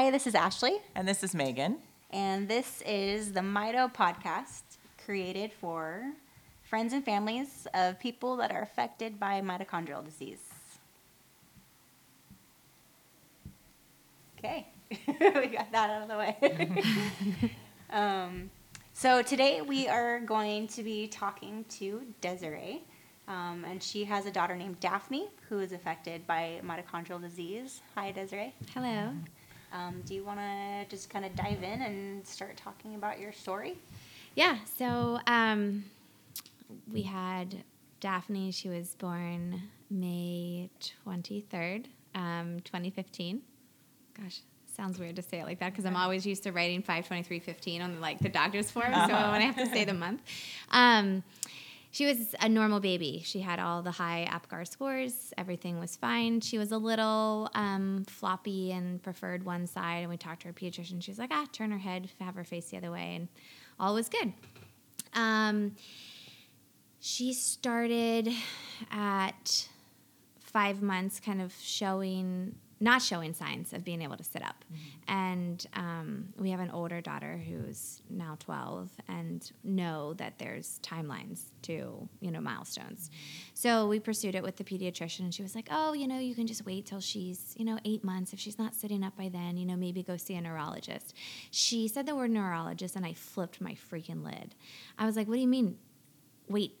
Hi, this is Ashley, And this is Megan. and this is the Mito podcast created for friends and families of people that are affected by mitochondrial disease. Okay, we got that out of the way. um, so today we are going to be talking to Desiree, um, and she has a daughter named Daphne who is affected by mitochondrial disease. Hi, Desiree. Hello. Um, do you want to just kind of dive in and start talking about your story? Yeah, so um, we had Daphne. She was born May 23rd, um, 2015. Gosh, sounds weird to say it like that because I'm always used to writing 52315 on like the doctor's form, so when I have to say the month. Um, she was a normal baby. She had all the high APGAR scores. Everything was fine. She was a little um, floppy and preferred one side. And we talked to her pediatrician. She was like, ah, turn her head, have her face the other way, and all was good. Um, she started at five months, kind of showing, not showing signs of being able to sit up. And um, we have an older daughter who's now 12 and know that there's timelines to, you know, milestones. So we pursued it with the pediatrician and she was like, oh, you know, you can just wait till she's, you know, eight months. If she's not sitting up by then, you know, maybe go see a neurologist. She said the word neurologist and I flipped my freaking lid. I was like, what do you mean? Wait,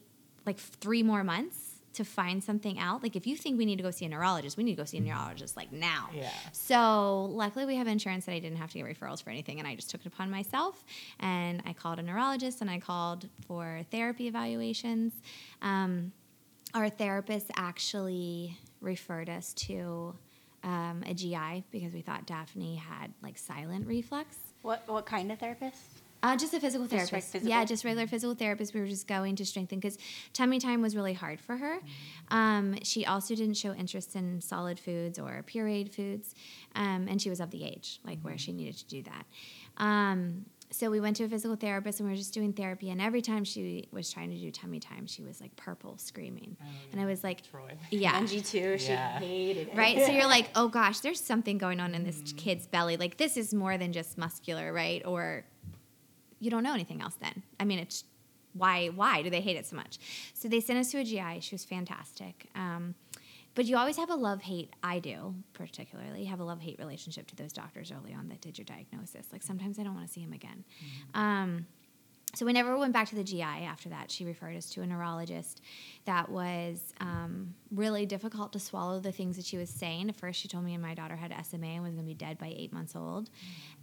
like three more months? To find something out. Like if you think we need to go see a neurologist, we need to go see a neurologist like now. Yeah. So luckily we have insurance that I didn't have to get referrals for anything and I just took it upon myself and I called a neurologist and I called for therapy evaluations. Um, our therapist actually referred us to um, a GI because we thought Daphne had like silent reflux. What what kind of therapist? Uh, just a physical Just, therapist. physical? Yeah, just regular physical therapist. We were just going to strengthen because tummy time was really hard for her. Um, she also didn't show interest in solid foods or pureed foods, um, and she was of the age like where she needed to do that. Um, so we went to a physical therapist and we were just doing therapy. And every time she was trying to do tummy time, she was like purple, screaming, and I was like, Troy. "Yeah." Angie too. She Yeah. hated it. right? So you're like, oh gosh, there's something going on in this kid's belly. Like this is more than just muscular, right? Or you don't know anything else then. I mean, it's why why do they hate it so much? So they sent us to a GI. She was fantastic. Um, but you always have a love hate. I do particularly have a love hate relationship to those doctors early on that did your diagnosis. Like sometimes I don't want to see him again. Um, so we never went back to the GI after that. She referred us to a neurologist that was um, really difficult to swallow the things that she was saying. At first, she told me and my daughter had SMA and was going to be dead by eight months old.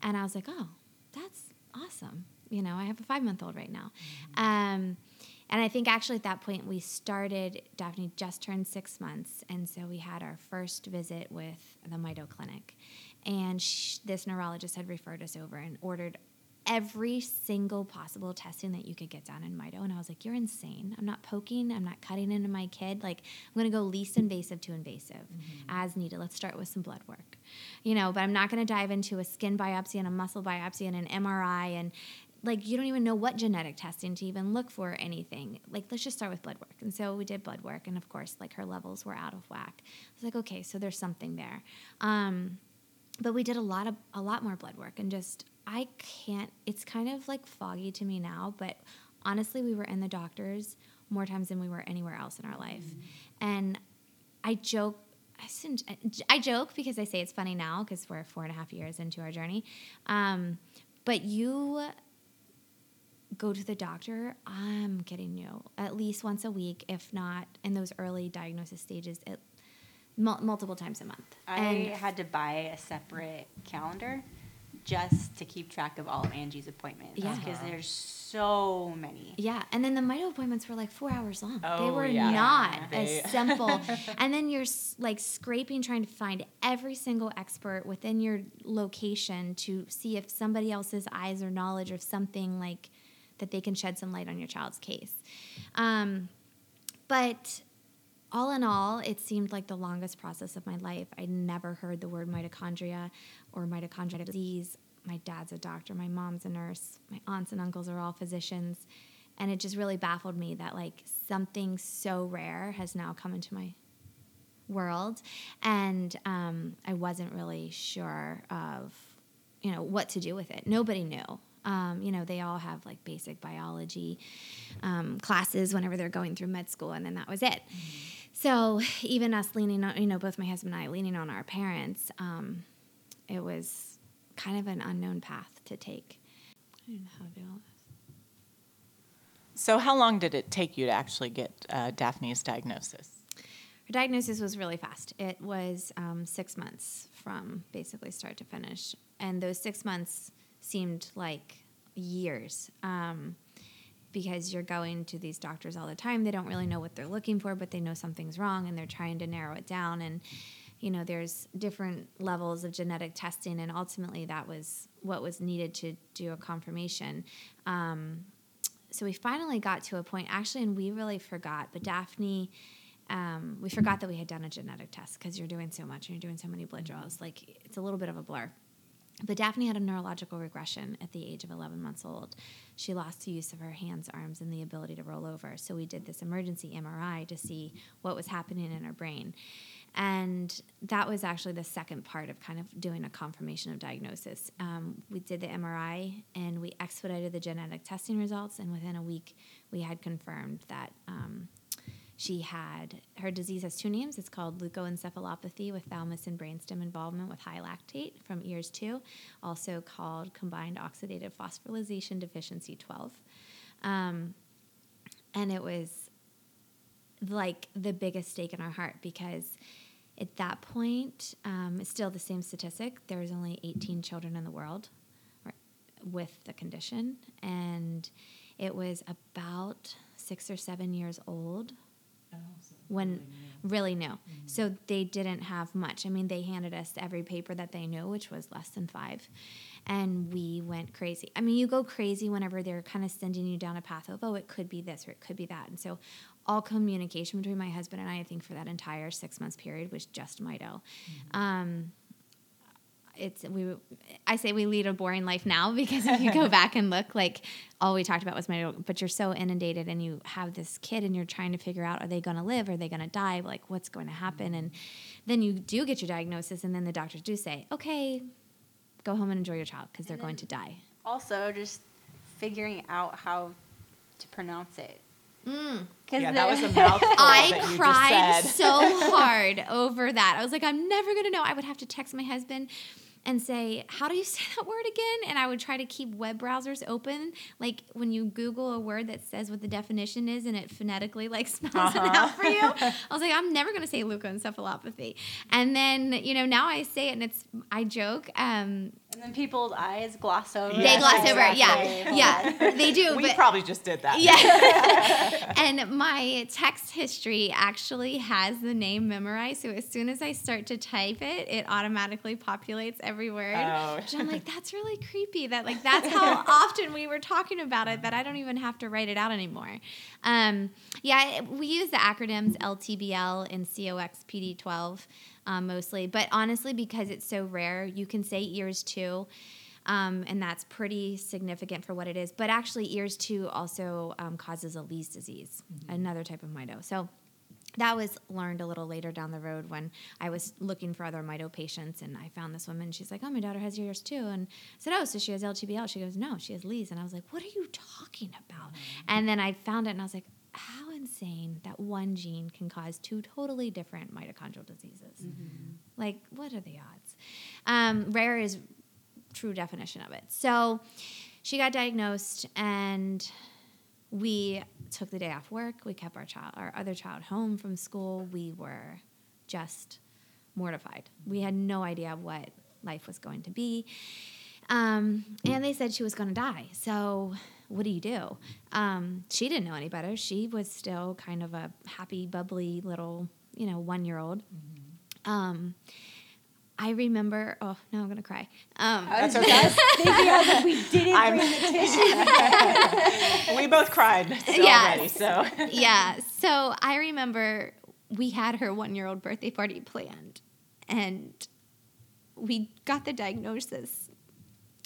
And I was like, oh, that's awesome. You know, I have a five month old right now. Um, and I think actually at that point we started, Daphne just turned six months. And so we had our first visit with the Mito Clinic. And sh- this neurologist had referred us over and ordered every single possible testing that you could get done in Mito. And I was like, you're insane. I'm not poking, I'm not cutting into my kid. Like, I'm going to go least invasive to invasive as needed. Let's start with some blood work, you know, but I'm not going to dive into a skin biopsy and a muscle biopsy and an MRI and like you don't even know what genetic testing to even look for or anything. Like let's just start with blood work. And so we did blood work, and of course, like her levels were out of whack. I was like, okay, so there's something there. Um, but we did a lot of a lot more blood work, and just I can't. It's kind of like foggy to me now, but honestly, we were in the doctors more times than we were anywhere else in our life, and I joke. I joke because I say it's funny now because we're four and a half years into our journey. Um, but you go to the doctor, I'm kidding you, at least once a week, if not in those early diagnosis stages, it, mul- multiple times a month. I and had to buy a separate calendar just to keep track of all of Angie's appointments Yeah. because there's so many. yeah, and then the mito appointments were like four hours long. they Oh, were yeah. not They- as simple. and then you're like scraping, trying to find every single expert within your location to see if somebody else's eyes or knowledge of something like that they can shed some light on your child's case. Um, but all in all, it seemed like the longest process of my life. I never heard the word mitochondria or mitochondrial disease. My dad's a doctor, my mom's a nurse, my aunts and uncles are all physicians. And it just really baffled me that like something so rare has now come into my world. And um, I wasn't really sure of you know, what to do with it. Nobody knew. Um, you know, they all have like basic biology um, classes whenever they're going through med school, and then that was it. So even us leaning on, you know, both my husband and I leaning on our parents, um, it was kind of an unknown path to take. I don't know how to do all this. So, how long did it take you to actually get uh, Daphne's diagnosis? Her diagnosis was really fast. It was um, six months from basically start to finish. And those six months seemed like years um, because you're going to these doctors all the time. They don't really know what they're looking for, but they know something's wrong and they're trying to narrow it down. And, you know, there's different levels of genetic testing. And ultimately, that was what was needed to do a confirmation. Um, so we finally got to a point, actually, and we really forgot, but Daphne um, we forgot that we had done a genetic test because you're doing so much and you're doing so many blood draws. Like it's a little bit of a blur. But Daphne had a neurological regression at the age of 11 months old. She lost the use of her hands, arms, and the ability to roll over. So we did this emergency MRI to see what was happening in her brain. And that was actually the second part of kind of doing a confirmation of diagnosis. Um, we did the MRI and we expedited the genetic testing results, and within a week, we had confirmed that um, she had her disease has two names. It's called leukoencephalopathy with thalamus and brainstem involvement with high lactate from EARS 2, also called combined oxidative phosphorylation deficiency 12. Um, and it was like the biggest stake in our heart because at that point, um, it's still the same statistic. There's only 18 children in the world with the condition, and it was about six or seven years old when really no. Mm-hmm. So they didn't have much. I mean, they handed us every paper that they knew, which was less than five. And we went crazy. I mean, you go crazy whenever they're kind of sending you down a path of, oh, it could be this or it could be that. And so all communication between my husband and I, I think for that entire six months period was just Mito. Mm-hmm. Um, it's we I say we lead a boring life now because if you go back and look, like all we talked about was my. But you're so inundated, and you have this kid, and you're trying to figure out: are they going to live? Are they going to die? Like what's going to happen? And then you do get your diagnosis, and then the doctors do say, okay, go home and enjoy your child because they're going to die. Also, just figuring out how to pronounce it. Mm. Yeah, that was a mouthful. I cried so hard over that. I was like, I'm never gonna know. I would have to text my husband and say, How do you say that word again? And I would try to keep web browsers open. Like when you Google a word that says what the definition is and it phonetically like spells uh-huh. it out for you. I was like, I'm never going to say leukoencephalopathy. And then, you know, now I say it and it's, I joke. Um, and then people's eyes gloss over. They gloss exactly. over, yeah. Yeah, they do. we probably just did that. Yeah. and my text history actually has the name memorized. So as soon as I start to type it, it automatically populates every word. Oh. Which I'm like, that's really creepy. That like that's how often we were talking about it that I don't even have to write it out anymore. Um, yeah, we use the acronyms LTBL and COXPD12 um, mostly. But honestly, because it's so rare, you can say EARS 2. Um, and that's pretty significant for what it is. But actually, EARS 2 also um, causes a Leigh's disease, mm-hmm. another type of mito. So that was learned a little later down the road when I was looking for other mito patients, and I found this woman. She's like, "Oh, my daughter has EARS 2," and I said, "Oh, so she has LTBL?" She goes, "No, she has Leigh's," and I was like, "What are you talking about?" Mm-hmm. And then I found it, and I was like, how insane that one gene can cause two totally different mitochondrial diseases. Mm-hmm. Like, what are the odds? Um, rare is true definition of it. So she got diagnosed, and we took the day off work. We kept our child, our other child, home from school. We were just mortified. We had no idea what life was going to be. Um, and they said she was going to die. So what do you do? Um, she didn't know any better. She was still kind of a happy, bubbly little, you know, one year old. Mm-hmm. Um, I remember. Oh no, I'm gonna cry. Um, That's okay. I we didn't I'm, bring the tissue. we both cried yeah, already. So yeah. So I remember we had her one year old birthday party planned, and we got the diagnosis.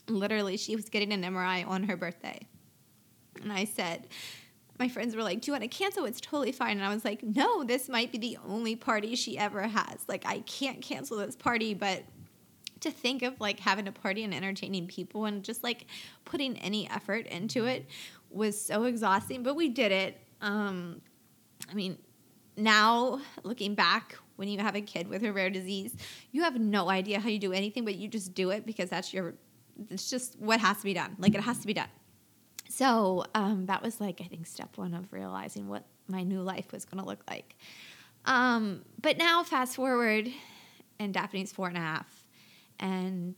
Literally, she was getting an MRI on her birthday. And I said, my friends were like, Do you want to cancel? It's totally fine. And I was like, No, this might be the only party she ever has. Like, I can't cancel this party, but to think of like having a party and entertaining people and just like putting any effort into it was so exhausting, but we did it. Um, I mean, now looking back, when you have a kid with a rare disease, you have no idea how you do anything, but you just do it because that's your, it's just what has to be done. Like it has to be done. So um, that was like, I think, step one of realizing what my new life was going to look like. Um, but now, fast forward, and Daphne's four and a half, and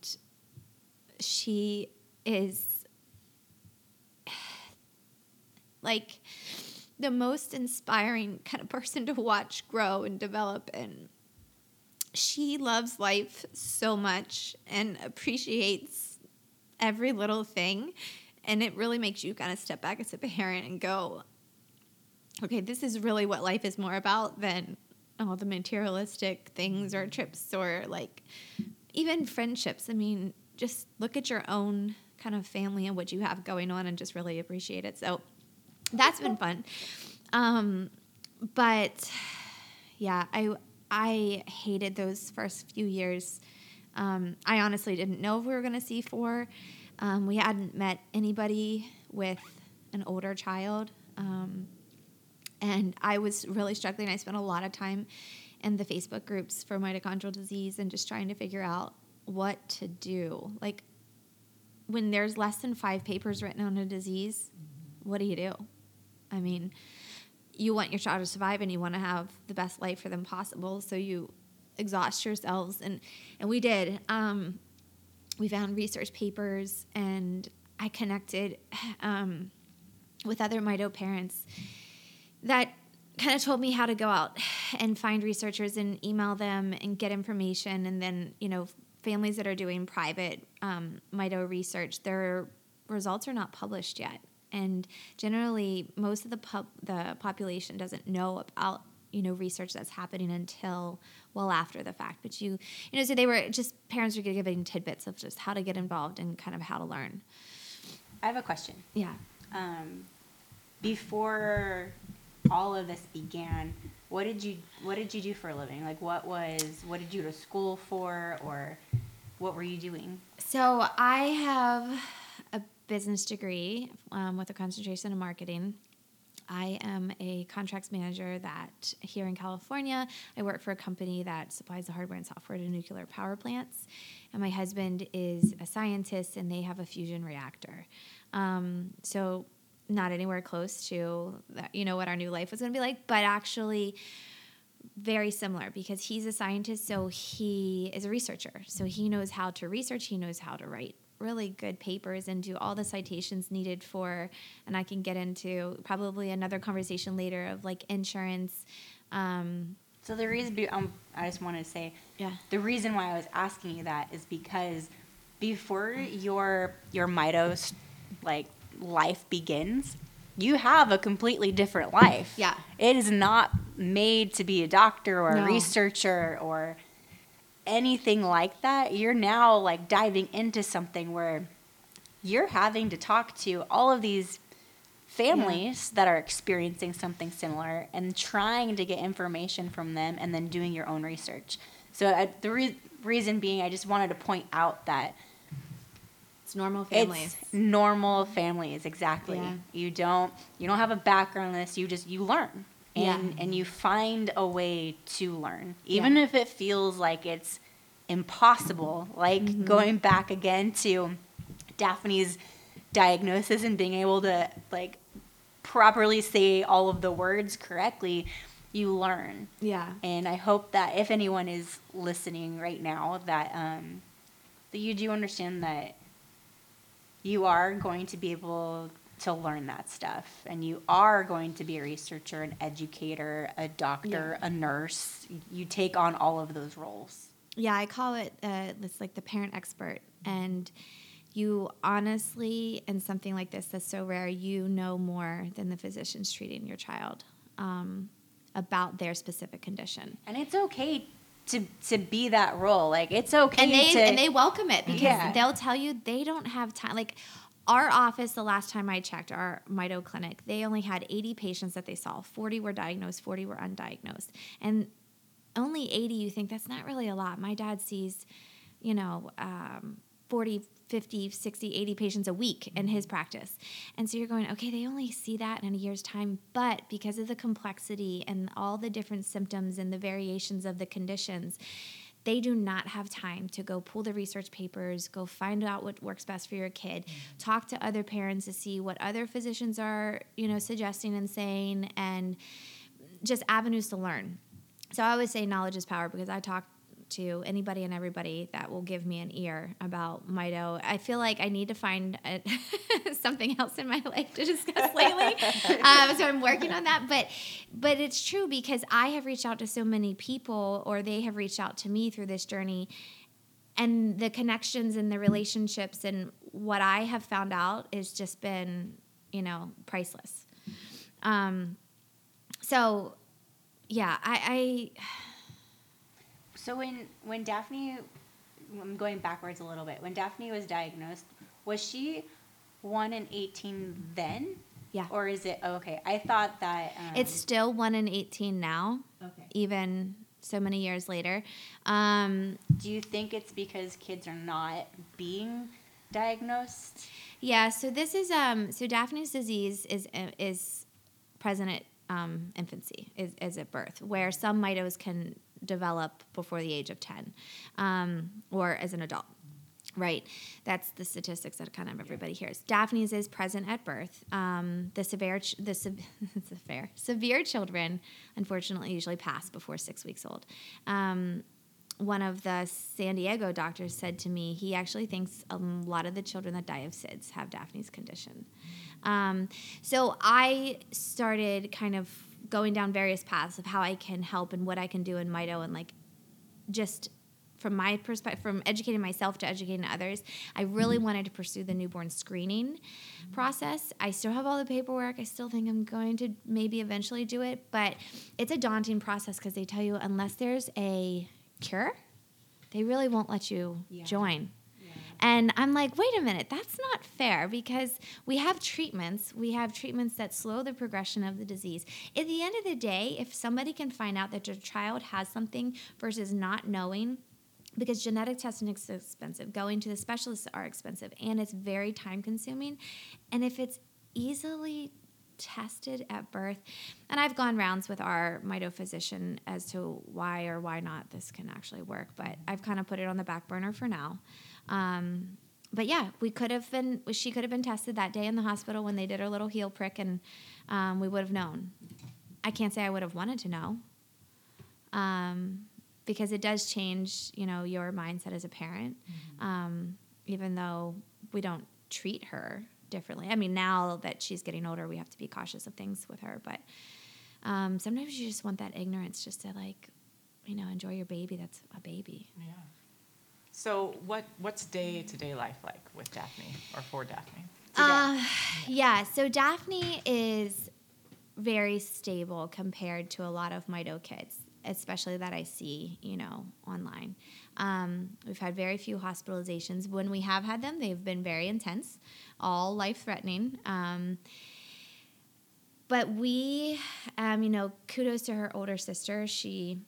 she is like the most inspiring kind of person to watch grow and develop and she loves life so much and appreciates every little thing and it really makes you kind of step back as a parent and go okay this is really what life is more about than all the materialistic things or trips or like even friendships i mean just look at your own kind of family and what you have going on and just really appreciate it so that's been fun. Um, but yeah, I I hated those first few years. Um, I honestly didn't know if we were going to see four. Um, we hadn't met anybody with an older child. Um, and I was really struggling. I spent a lot of time in the Facebook groups for mitochondrial disease and just trying to figure out what to do. Like, when there's less than five papers written on a disease, what do you do? I mean, you want your child to survive and you want to have the best life for them possible. So you exhaust yourselves, and and we did. Um, we found research papers, and I connected um, with other mito parents that kind of told me how to go out and find researchers and email them and get information, and then you know families that are doing private um, mito research, their results are not published yet and generally most of the pub the population doesn't know about you know research that's happening until well after the fact but you you know so they were just parents were giving tidbits of just how to get involved and kind of how to learn I have a question. yeah Um, before all of this began, what did you what did you do for a living? Like, what was what did you go to school for, or what were you doing? so i have a business degree um, with a concentration in marketing I am a contracts manager that here in California, I work for a company that supplies the hardware and software to nuclear power plants. And my husband is a scientist and they have a fusion reactor. Um, so not anywhere close to that, you know what our new life was going to be like, but actually very similar because he's a scientist, so he is a researcher. So he knows how to research, he knows how to write really good papers and do all the citations needed for and i can get into probably another conversation later of like insurance um, So the reason be, um, I just want to say yeah the reason why I was asking you that is because before your your mitos like life begins, you have a completely different life. Yeah. It is not made to be a doctor or No. a researcher or anything like that. You're now like diving into something where you're having to talk to all of these families that are experiencing something similar and trying to get information from them and then doing your own research. So I, the re- reason being, I just wanted to point out that it's normal families it's normal families exactly. Yeah. You don't you don't have a background in this. You just you learn Yeah. and and you find a way to learn, even Yeah. if it feels like it's impossible. Like Mm-hmm. going back again to Daphne's diagnosis and being able to like properly say all of the words correctly. You learn. yeah And I hope that if anyone is listening right now, that um, that you do understand that you are going to be able to learn that stuff, and you are going to be a researcher, an educator, a doctor, a nurse. You take on all of those roles. yeah i call it uh, it's like the parent expert and you honestly in something like this that's so rare you know more than the physicians treating your child um, about their specific condition And it's okay to to be that role. Like it's okay and they to and they welcome it because Yeah. they'll tell you they don't have time like our office the last time i checked our mito clinic they only had 80 patients that they saw 40 were diagnosed 40 were undiagnosed and only 80 you think that's not really a lot my dad sees you know, um, 40, 50, 60, 80 patients a week in his practice. And so you're going, okay, they only see that in a year's time. But because of the complexity and all the different symptoms and the variations of the conditions, they do not have time to go pull the research papers, go find out what works best for your kid, mm-hmm. talk to other parents to see what other physicians are, you know, suggesting and saying, and just avenues to learn. So I always say knowledge is power because I talk to anybody and everybody that will give me an ear about Mito. I feel like I need to find a, something else in my life to discuss lately, um, so I'm working on that. But but it's true because I have reached out to so many people, or they have reached out to me through this journey, and the connections and the relationships and what I have found out has just been you know priceless. Um, so yeah, I, I So when when Daphne, I'm going backwards a little bit. When Daphne was diagnosed, was she one in eighteen then? Yeah. Or is it oh, okay? I thought that um, It's still one in 18 now, okay. even so many years later. Um, Do you think it's because kids are not being diagnosed? yeah, so this is um, so Daphne's disease is is present at um, infancy, is, is at birth, where some mitos can develop before the age of 10 um, or as an adult. Right, that's the statistics that kind of everybody hears. Daphne's is present at birth. Um, the severe, ch- the sev- severe, severe children, unfortunately, usually pass before six weeks old. Um, one of the San Diego doctors said to me he actually thinks a lot of the children that die of SIDS have Daphne's condition. Um, so I started kind of going down various paths of how I can help and what I can do in Mito and like just from my perspective, from educating myself to educating others, I really mm-hmm. wanted to pursue the newborn screening process. I still have all the paperwork. I still think I'm going to maybe eventually do it, but it's a daunting process because they tell you unless there's a cure, they really won't let you Yeah. join. And I'm like, wait a minute, that's not fair because we have treatments. We have treatments that slow the progression of the disease. At the end of the day, if somebody can find out that your child has something versus not knowing, because genetic testing is expensive, going to the specialists are expensive, and it's very time consuming. And if it's easily tested at birth, and I've gone rounds with our mito physician as to why or why not this can actually work, but I've kind of put it on the back burner for now. Um, but yeah, we could have been, she could have been tested that day in the hospital when they did her little heel prick, and um, we would have known. I can't say I would have wanted to know. Um, because it does change, you know, your mindset as a parent. Um, even though we don't treat her differently. I mean, now that she's getting older, we have to be cautious of things with her. But um, sometimes you just want that ignorance, just to like, you know, enjoy your baby. That's a baby. Yeah. So what what's day to day life like with Daphne or for Daphne? Uh, yeah. So Daphne is very stable compared to a lot of Mito kids, especially that I see, you know, online. Um, we've had very few hospitalizations. When we have had them, they've been very intense, all life threatening. Um, but we, um, you know, kudos to her older sister. She,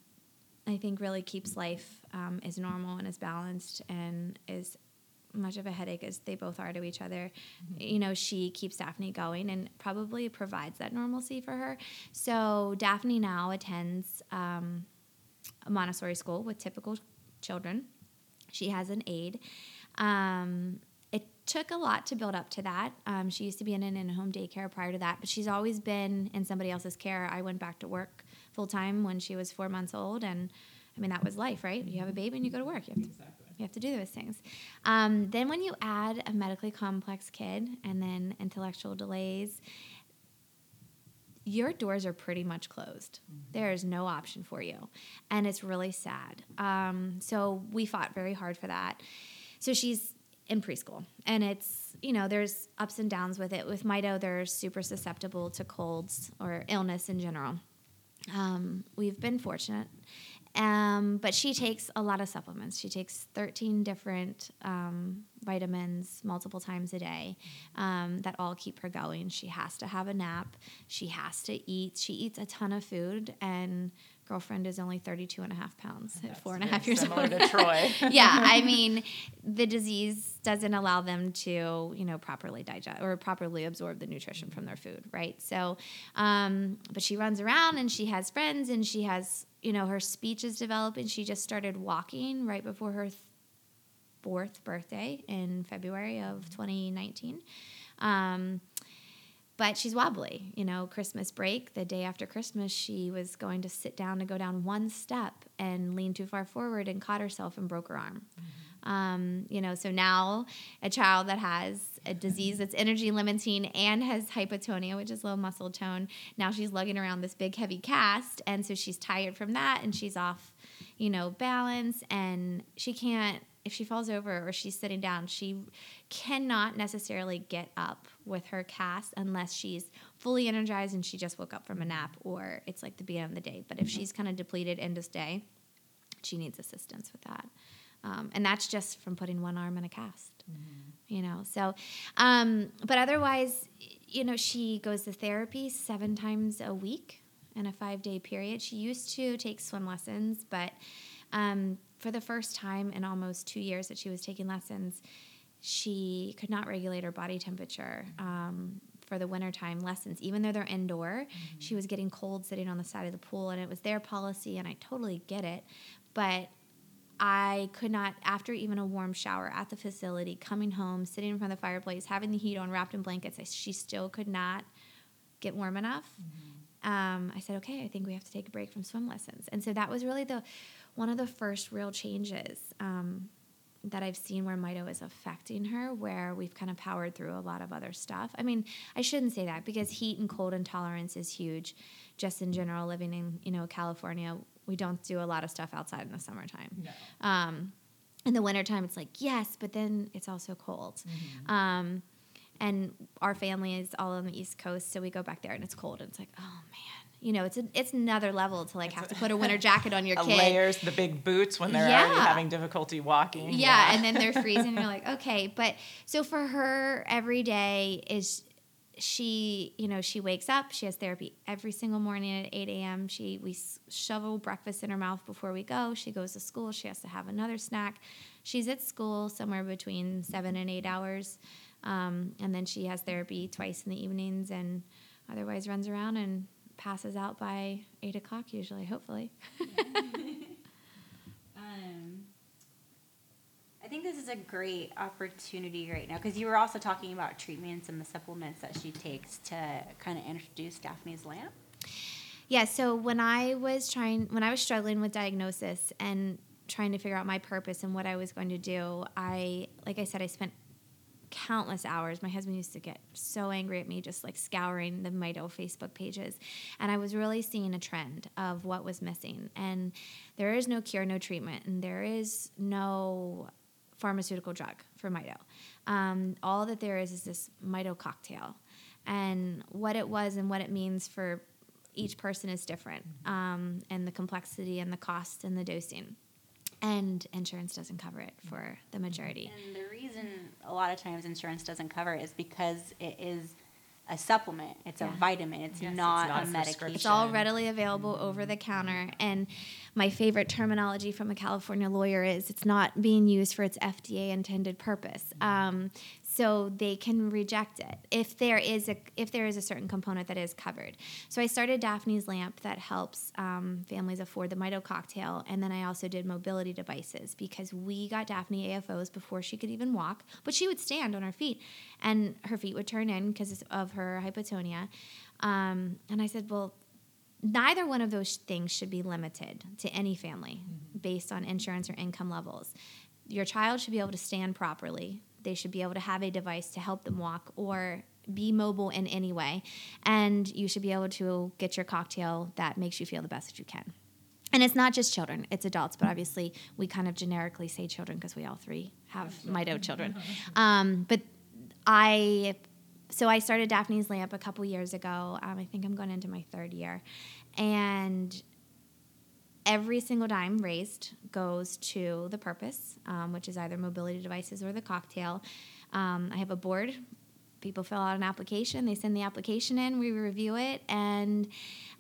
I think, really keeps life um, as normal and as balanced and as much of a headache as they both are to each other. You know, she keeps Daphne going and probably provides that normalcy for her. So Daphne now attends um, a Montessori school with typical children. She has an aide. Um, it took a lot to build up to that. Um, she used to be in an in-home daycare prior to that, but she's always been in somebody else's care. I went back to work full time when she was four months old, and I mean that was life, right? You have a baby and you go to work. You have to you have to do those things. Um, then when you add a medically complex kid and then intellectual delays, your doors are pretty much closed. There is no option for you, and it's really sad. Um, so we fought very hard for that. So she's in preschool, and it's you know there's ups and downs with it. With Mito, they're super susceptible to colds or illness in general. Um, we've been fortunate. Um, but she takes a lot of supplements. She takes 13 different um, vitamins multiple times a day um, that all keep her going. She has to have a nap. She has to eat. She eats a ton of food, and girlfriend is only 32 and a half pounds at That's four and a half years similar old. to Troy. yeah, I mean, the disease doesn't allow them to, you know, properly digest or properly absorb the nutrition from their food, right? So, um, but she runs around and she has friends and she has, you know, her speech is developing. She just started walking right before her th- fourth birthday in February of 2019. Um, but she's wobbly. You know, Christmas break, the day after Christmas, she was going to sit down to go down one step and lean too far forward and caught herself and broke her arm. Um, you know, so now a child that has a disease that's energy limiting and has hypotonia, which is low muscle tone, now she's lugging around this big heavy cast, and so she's tired from that, and she's off, you know, balance, and she can't. If she falls over or she's sitting down, she cannot necessarily get up with her cast unless she's fully energized and she just woke up from a nap or it's like the beginning of the day. But if she's kind of depleted end of day, she needs assistance with that. Um, and that's just from putting one arm in a cast, you know. So, um, but otherwise, you know, she goes to therapy seven times a week in a five day period. She used to take swim lessons, but um, for the first time in almost two years that she was taking lessons, she could not regulate her body temperature. Um, for the wintertime lessons, even though they're indoor, she was getting cold sitting on the side of the pool, and it was their policy, and I totally get it. But I could not, after even a warm shower at the facility, coming home, sitting in front of the fireplace, having the heat on, wrapped in blankets, I, she still could not get warm enough. Um, I said, okay, I think we have to take a break from swim lessons. And so that was really the one of the first real changes um, that I've seen where Mito is affecting her, where we've kind of powered through a lot of other stuff. I mean, I shouldn't say that because heat and cold intolerance is huge. Just in general, living in you know California, we don't do a lot of stuff outside in the summertime. No. Um, in the wintertime, it's like, yes, but then it's also cold. Um, and our family is all on the East Coast, so we go back there and it's cold. And it's like, oh man, you know, it's a, it's another level to like have to put a winter jacket on your The kid. layers, the big boots when they're Yeah. already having difficulty walking. Yeah, and then they're freezing. and You're like, okay, but so for her, every day is she, you know, she wakes up. She has therapy every single morning at 8 a.m. She we shovel breakfast in her mouth before we go. She goes to school. She has to have another snack. She's at school somewhere between seven and eight hours, um, and then she has therapy twice in the evenings, and otherwise runs around and passes out by eight o'clock usually. Hopefully. Um, I think this is a great opportunity right now because you were also talking about treatments and the supplements that she takes to kind of introduce Daphne's lamp. Yeah, so when I was trying, when I was struggling with diagnosis and trying to figure out my purpose and what I was going to do, I, like I said, I spent countless hours. My husband used to get so angry at me just like scouring the Mito Facebook pages. And I was really seeing a trend of what was missing. And there is no cure, no treatment, and there is no pharmaceutical drug for Mito. Um, all that there is is this Mito cocktail. And what it was and what it means for each person is different, um, and the complexity and the cost and the dosing. And insurance doesn't cover it for the majority. And the reason a lot of times insurance doesn't cover it is because it is a supplement. It's Yeah. a vitamin. It's Yes, it's not not a a medication. It's all readily available over the counter. And my favorite terminology from a California lawyer is it's not being used for its FDA intended purpose. Um, so they can reject it if there is a if there is a certain component that is covered. So I started Daphne's Lamp that helps um, families afford the Mito cocktail, and then I also did mobility devices because we got Daphne AFOs before she could even walk, but she would stand on her feet, and her feet would turn in because of her hypotonia. Um, and I said, well, neither one of those things should be limited to any family based on insurance or income levels. Your child should be able to stand properly. They should be able to have a device to help them walk or be mobile in any way. And you should be able to get your cocktail that makes you feel the best that you can. And it's not just children, it's adults, but obviously we kind of generically say children because we all three have Mito children. Um, but I so I started Daphne's Lamp a couple years ago. Um, I think I'm going into my third year, and every single dime raised goes to the purpose, um, which is either mobility devices or the cocktail. Um, I have a board. People fill out an application. They send the application in. We review it, and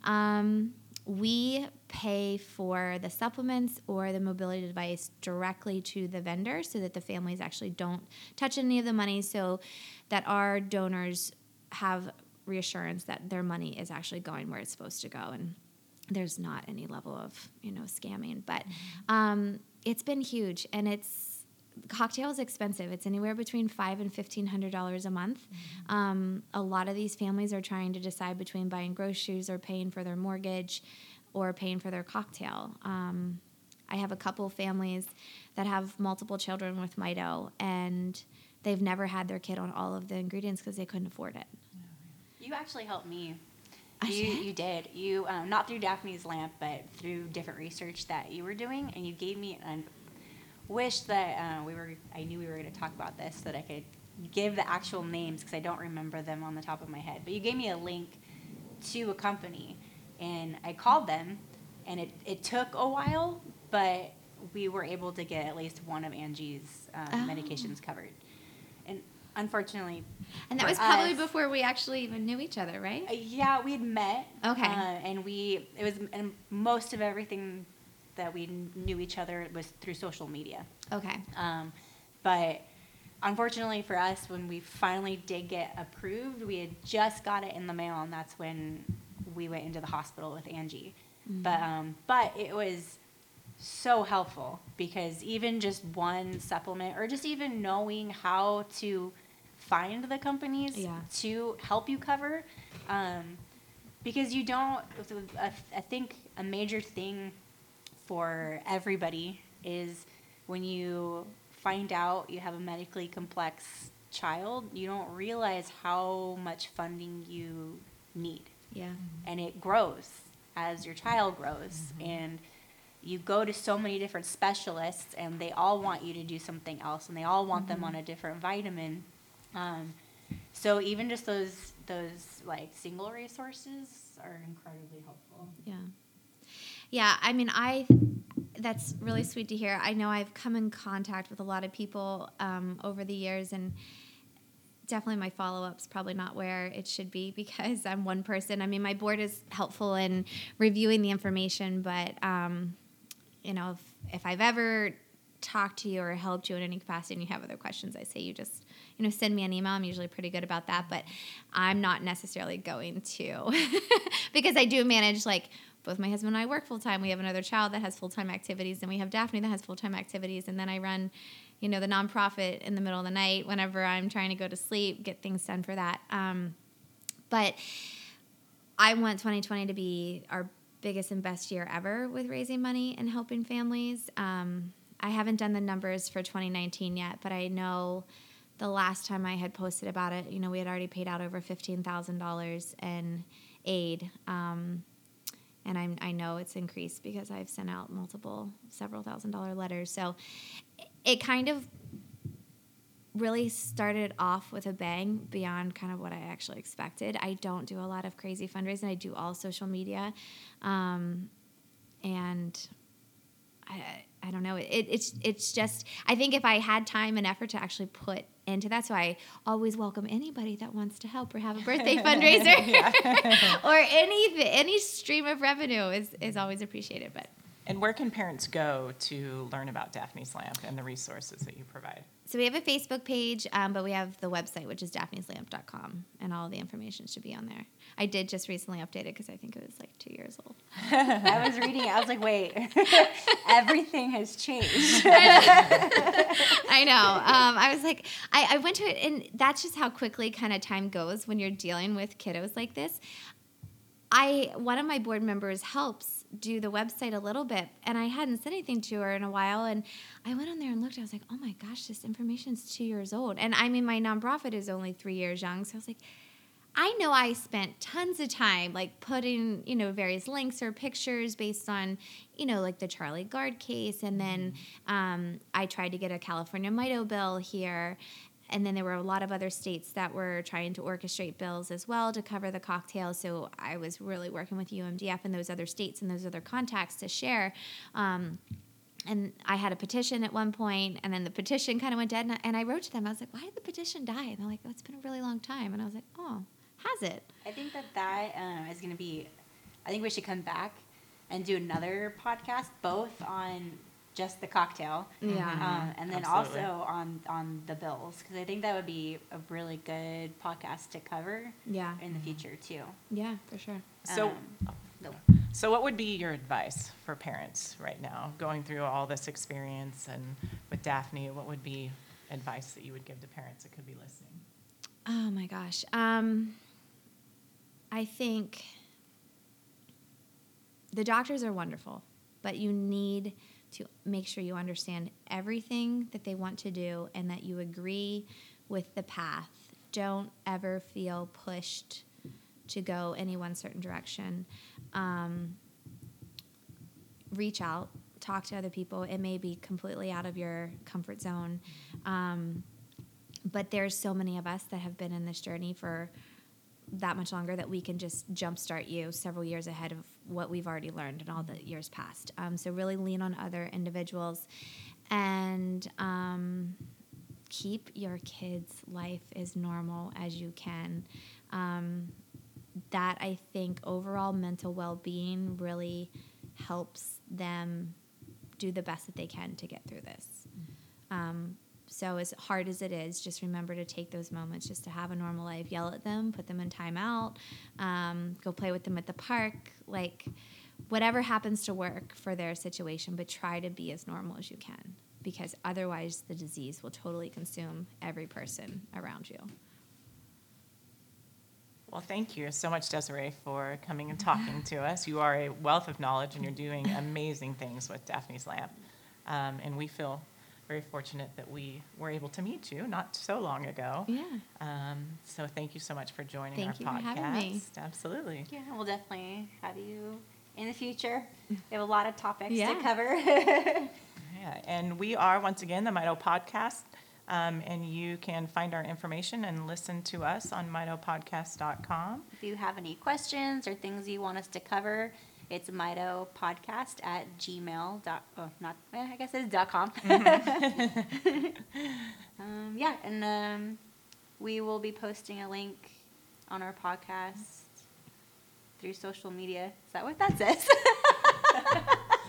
um, we pay for the supplements or the mobility device directly to the vendor so that the families actually don't touch any of the money so that our donors have reassurance that their money is actually going where it's supposed to go and there's not any level of you know scamming but um, it's been huge and it's cocktail is expensive. It's anywhere between five and fifteen hundred dollars a month. Um, a lot of these families are trying to decide between buying groceries or paying for their mortgage or paying for their cocktail. Um, i have a couple families that have multiple children with mito and they've never had their kid on all of the ingredients because they couldn't afford it. You actually helped me. I You, did? you did. You um, not through Daphne's lamp, but through different research that you were doing, and you gave me an wish that uh, we were. I knew we were going to talk about this, so that I could give the actual names because I don't remember them on the top of my head. But you gave me a link to a company, and I called them, and it it took a while, but we were able to get at least one of Angie's um, Oh. medications covered. Unfortunately, and that was probably us- before we actually even knew each other right uh, Yeah, we had met. Okay. Uh, and we, it was, and most of everything that we knew each other was through social media. okay Um, but unfortunately for us, when we finally did get approved, we had just got it in the mail, and that's when we went into the hospital with Angie. But um, but it was so helpful because even just one supplement, or just even knowing how to find the companies Yeah. to help you cover, um, because you don't. I I think a major thing for everybody is when you find out you have a medically complex child, you don't realize how much funding you need. yeah mm-hmm. And it grows as your child grows. Mm-hmm. And you go to so many different specialists, and they all want you to do something else, and they all want them mm-hmm. on a different vitamin. Um, so even just those those like single resources are incredibly helpful. Yeah. Yeah, I mean, I that's really sweet to hear. I know I've come in contact with a lot of people um, over the years, and definitely my follow up's probably not where it should be because I'm one person. I mean, my board is helpful in reviewing the information, but um, you know, if, if I've ever talked to you or helped you in any capacity and you have other questions, I say you just, you know, send me an email. I'm usually pretty good about that, but I'm not necessarily going to because I do manage like both my husband and I work full time. We have another child that has full time activities, and we have Daphne that has full time activities, and then I run, you know, the nonprofit in the middle of the night whenever I'm trying to go to sleep, get things done for that. Um, but I want 2020 to be our biggest and best year ever with raising money and helping families. Um, I haven't done the numbers for 2019 yet, but I know the last time I had posted about it, you know, we had already paid out over $15,000 in aid. Um, and I'm, I know it's increased because I've sent out multiple, several thousand dollar letters. So it kind of really started off with a bang beyond kind of what I actually expected. I don't do a lot of crazy fundraising. I do all social media, um, and I, I don't know. It, it's it's just I think if I had time and effort to actually put into that, so I always welcome anybody that wants to help or have a birthday fundraiser or any any stream of revenue is is always appreciated. But And where can parents go to learn about Daphne's Lamp and the resources that you provide? So we have a Facebook page, um, but we have the website, which is daphneslamp.com, and all the information should be on there. I did just recently update it because I think it was like two years old. I was reading it. I was like, wait, everything has changed. I know. Um, I was like, I, I went to it, and that's just how quickly kind of time goes when you're dealing with kiddos like this. I one of my board members helps do the website a little bit, and I hadn't said anything to her in a while. And I went on there and looked. I was like, oh my gosh, this information's two years old. And I mean, my nonprofit is only three years young, so I was like. I know I spent tons of time like putting, you know, various links or pictures based on, you know, like the Charlie Gard case. And then um, I tried to get a California Mito bill here. And then there were a lot of other states that were trying to orchestrate bills as well to cover the cocktail. So I was really working with UMDF and those other states and those other contacts to share. Um, and I had a petition at one point, and then the petition kind of went dead. And I, and I wrote to them. I was like, "Why did the petition die?" And they're like, "Oh, it's been a really long time." And I was like, "Oh, has it?" I think that that um, is going to be. I think we should come back and do another podcast, both on just the cocktail. Yeah. Um, and then Absolutely. also on on the bills because I think that would be a really good podcast to cover Yeah. in the future too. Yeah, for sure. So, Um, so what would be your advice for parents right now, going through all this experience and with Daphne? What would be advice that you would give to parents that could be listening? Oh my gosh. Um, I think the doctors are wonderful, but you need to make sure you understand everything that they want to do and that you agree with the path. Don't ever feel pushed to go any one certain direction. Um, reach out, talk to other people. It may be completely out of your comfort zone. Um, but there's so many of us that have been in this journey for that much longer that we can just jumpstart you several years ahead of what we've already learned in all the years past. Um, so really lean on other individuals and um, keep your kids' life as normal as you can. Um, that I think overall mental well being really helps them do the best that they can to get through this. Um, so as hard as it is, just remember to take those moments just to have a normal life. Yell at them, put them in timeout, um, go play with them at the park, like whatever happens to work for their situation. But try to be as normal as you can, because otherwise the disease will totally consume every person around you. Well, thank you so much, Desiree, for coming and talking to us. You are a wealth of knowledge, and you're doing amazing things with Daphne's Lamp. Um, and we feel very fortunate that we were able to meet you not so long ago. Yeah. Um, so thank you so much for joining Thank our you for podcast. having me. Absolutely. Yeah, we'll definitely have you in the future. We have a lot of topics Yeah. to cover. Yeah, and we are once again the Mito Podcast, um, and you can find our information and listen to us on mitopodcast.com. if you have any questions or things you want us to cover, it's mitopodcast at gmail dot oh not eh, I guess it's dot com. um, yeah, and um, we will be posting a link on our podcast through social media. Is that what that says?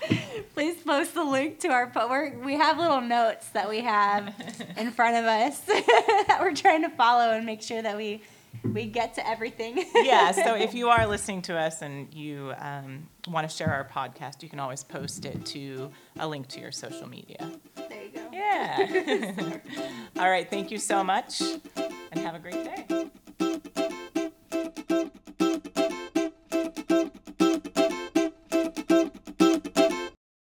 Please post the link to our po- we're, we have little notes that we have in front of us that we're trying to follow and make sure that we we get to everything. yeah, so if you are listening to us and you um, want to share our podcast, you can always post it to a link to your social media. there you go. Yeah. All right, thank you so much, and have a great day.